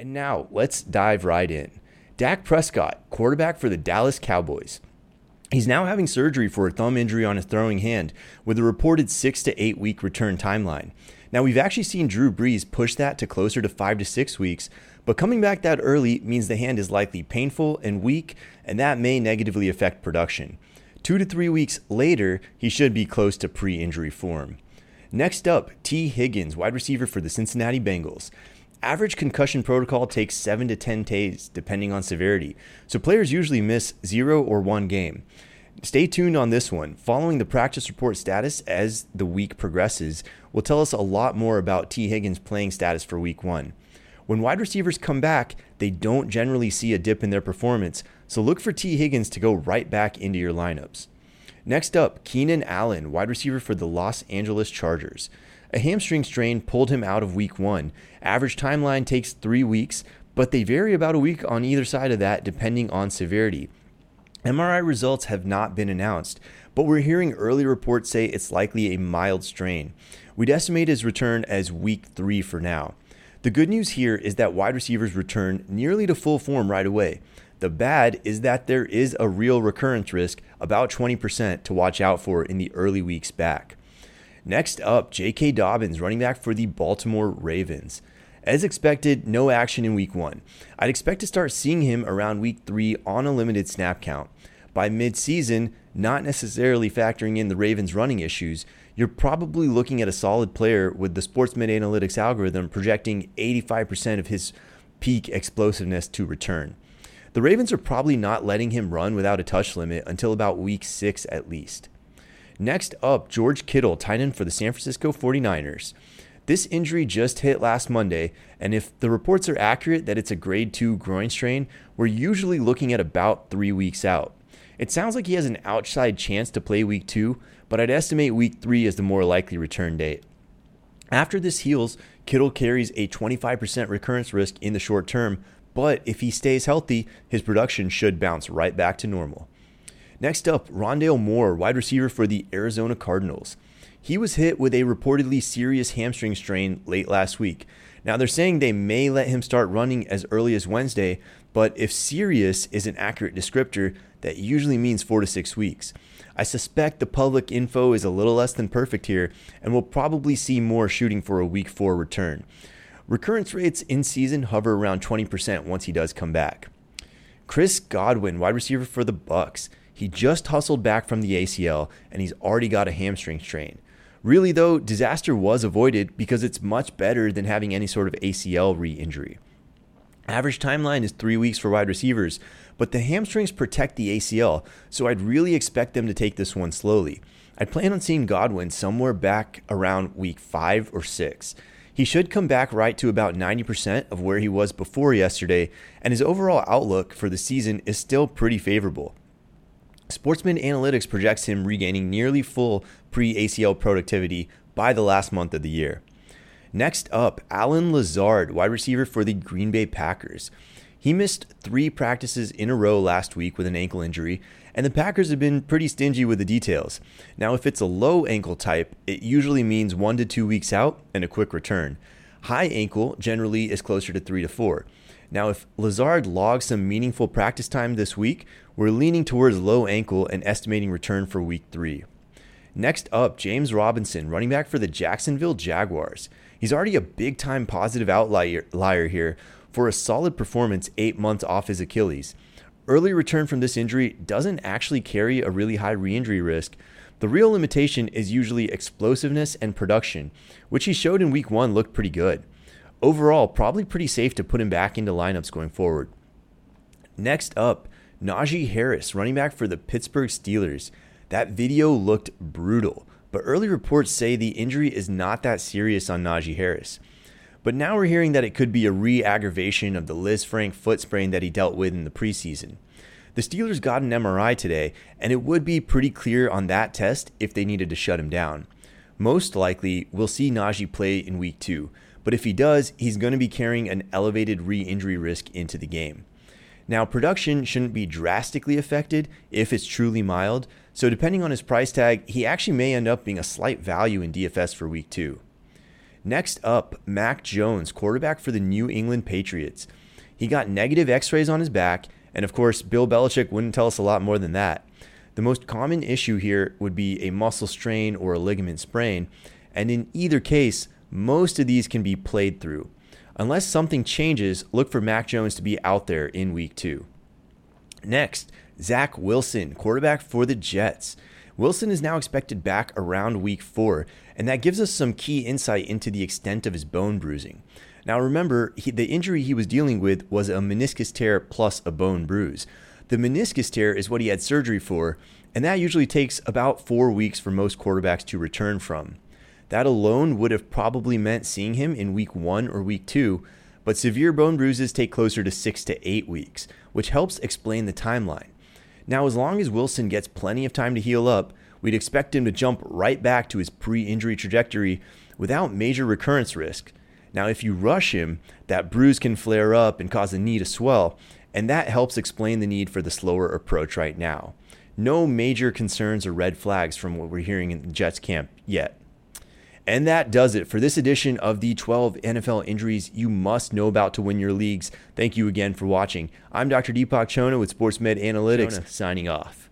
And now let's dive right in. Dak Prescott, quarterback for the Dallas Cowboys. He's now having surgery for a thumb injury on his throwing hand with a reported six to eight week return timeline. Now, we've actually seen Drew Brees push that to closer to five to six weeks, but coming back that early means the hand is likely painful and weak, and that may negatively affect production. Two to three weeks later, he should be close to pre injury form. Next up, Tee Higgins, wide receiver for the Cincinnati Bengals. Average concussion protocol takes 7 to 10 days, depending on severity, so players usually miss zero or one game. Stay tuned on this one. Following the practice report status as the week progresses will tell us a lot more about Tee Higgins' playing status for week one. When wide receivers come back, they don't generally see a dip in their performance, so look for Tee Higgins to go right back into your lineups. Next up, Keenan Allen, wide receiver for the Los Angeles Chargers. A hamstring strain pulled him out of week one. Average timeline takes three weeks, but they vary about a week on either side of that depending on severity. MRI results have not been announced, but we're hearing early reports say it's likely a mild strain. We'd estimate his return as week three for now. The good news here is that wide receivers return nearly to full form right away. The bad is that there is a real recurrence risk, about 20%, to watch out for in the early weeks back. Next up, J.K. Dobbins, running back for the Baltimore Ravens. As expected, no action in week one. I'd expect to start seeing him around week three on a limited snap count. By mid-season, not necessarily factoring in the Ravens' running issues, you're probably looking at a solid player with the SportsMed Analytics algorithm projecting 85% of his peak explosiveness to return. The Ravens are probably not letting him run without a touch limit until about week six at least. Next up, George Kittle, tight end for the San Francisco 49ers. This injury just hit last Monday, and if the reports are accurate that it's a grade 2 groin strain, we're usually looking at about three weeks out. It sounds like he has an outside chance to play week 2, but I'd estimate week 3 as the more likely return date. After this heals, Kittle carries a 25% recurrence risk in the short term, but if he stays healthy, his production should bounce right back to normal. Next up, Rondale Moore, wide receiver for the Arizona Cardinals. He was hit with a reportedly serious hamstring strain late last week. Now, they're saying they may let him start running as early as Wednesday, but if serious is an accurate descriptor, that usually means four to six weeks. I suspect the public info is a little less than perfect here, and we'll probably see more shooting for a week four return. Recurrence rates in season hover around 20% once he does come back. Chris Godwin, wide receiver for the Bucs. He just hustled back from the ACL and he's already got a hamstring strain. Really, though, disaster was avoided because it's much better than having any sort of ACL re injury. Average timeline is three weeks for wide receivers, but the hamstrings protect the ACL, so I'd really expect them to take this one slowly. I'd plan on seeing Godwin somewhere back around week five or six. He should come back right to about 90% of where he was before yesterday, and his overall outlook for the season is still pretty favorable. SportsMed Analytics projects him regaining nearly full pre ACL productivity by the last month of the year. Next up, Allen Lazard, wide receiver for the Green Bay Packers. He missed three practices in a row last week with an ankle injury, and the Packers have been pretty stingy with the details. Now, if it's a low ankle type, it usually means one to two weeks out and a quick return. High ankle generally is closer to three to four. Now, if Lazard logs some meaningful practice time this week, we're leaning towards low ankle and estimating return for week three. Next up, James Robinson, running back for the Jacksonville Jaguars. He's already a big time positive outlier here for a solid performance eight months off his Achilles. Early return from this injury doesn't actually carry a really high re injury risk. The real limitation is usually explosiveness and production, which he showed in week one looked pretty good overall, probably pretty safe to put him back into lineups going forward. Next up, Najee Harris, running back for the Pittsburgh Steelers. That video looked brutal, but early reports say the injury is not that serious on Najee Harris. But now we're hearing that it could be a re aggravation of the Lisfranc foot sprain that he dealt with in the preseason. The Steelers got an MRI today, and it would be pretty clear on that test if they needed to shut him down. Most likely, we'll see Najee play in week two, but if he does, he's going to be carrying an elevated re injury risk into the game. Now, production shouldn't be drastically affected if it's truly mild, so depending on his price tag, he actually may end up being a slight value in DFS for week two. Next up, Mac Jones, quarterback for the New England Patriots. He got negative x rays on his back, and of course, Bill Belichick wouldn't tell us a lot more than that. The most common issue here would be a muscle strain or a ligament sprain, and in either case, most of these can be played through. Unless something changes, look for Mac Jones to be out there in week two. Next, Zach Wilson, quarterback for the Jets. Wilson is now expected back around week four, and that gives us some key insight into the extent of his bone bruising. Now, remember, he, the injury he was dealing with was a meniscus tear plus a bone bruise. The meniscus tear is what he had surgery for, and that usually takes about four weeks for most quarterbacks to return from. That alone would have probably meant seeing him in week one or week two, but severe bone bruises take closer to six to eight weeks, which helps explain the timeline. Now, as long as Wilson gets plenty of time to heal up, we'd expect him to jump right back to his pre injury trajectory without major recurrence risk. Now, if you rush him, that bruise can flare up and cause the knee to swell, and that helps explain the need for the slower approach right now. No major concerns or red flags from what we're hearing in Jets camp yet. And that does it for this edition of the 12 NFL injuries you must know about to win your leagues. Thank you again for watching. I'm Dr. Deepak Chona with SportsMed Analytics, Chona. signing off.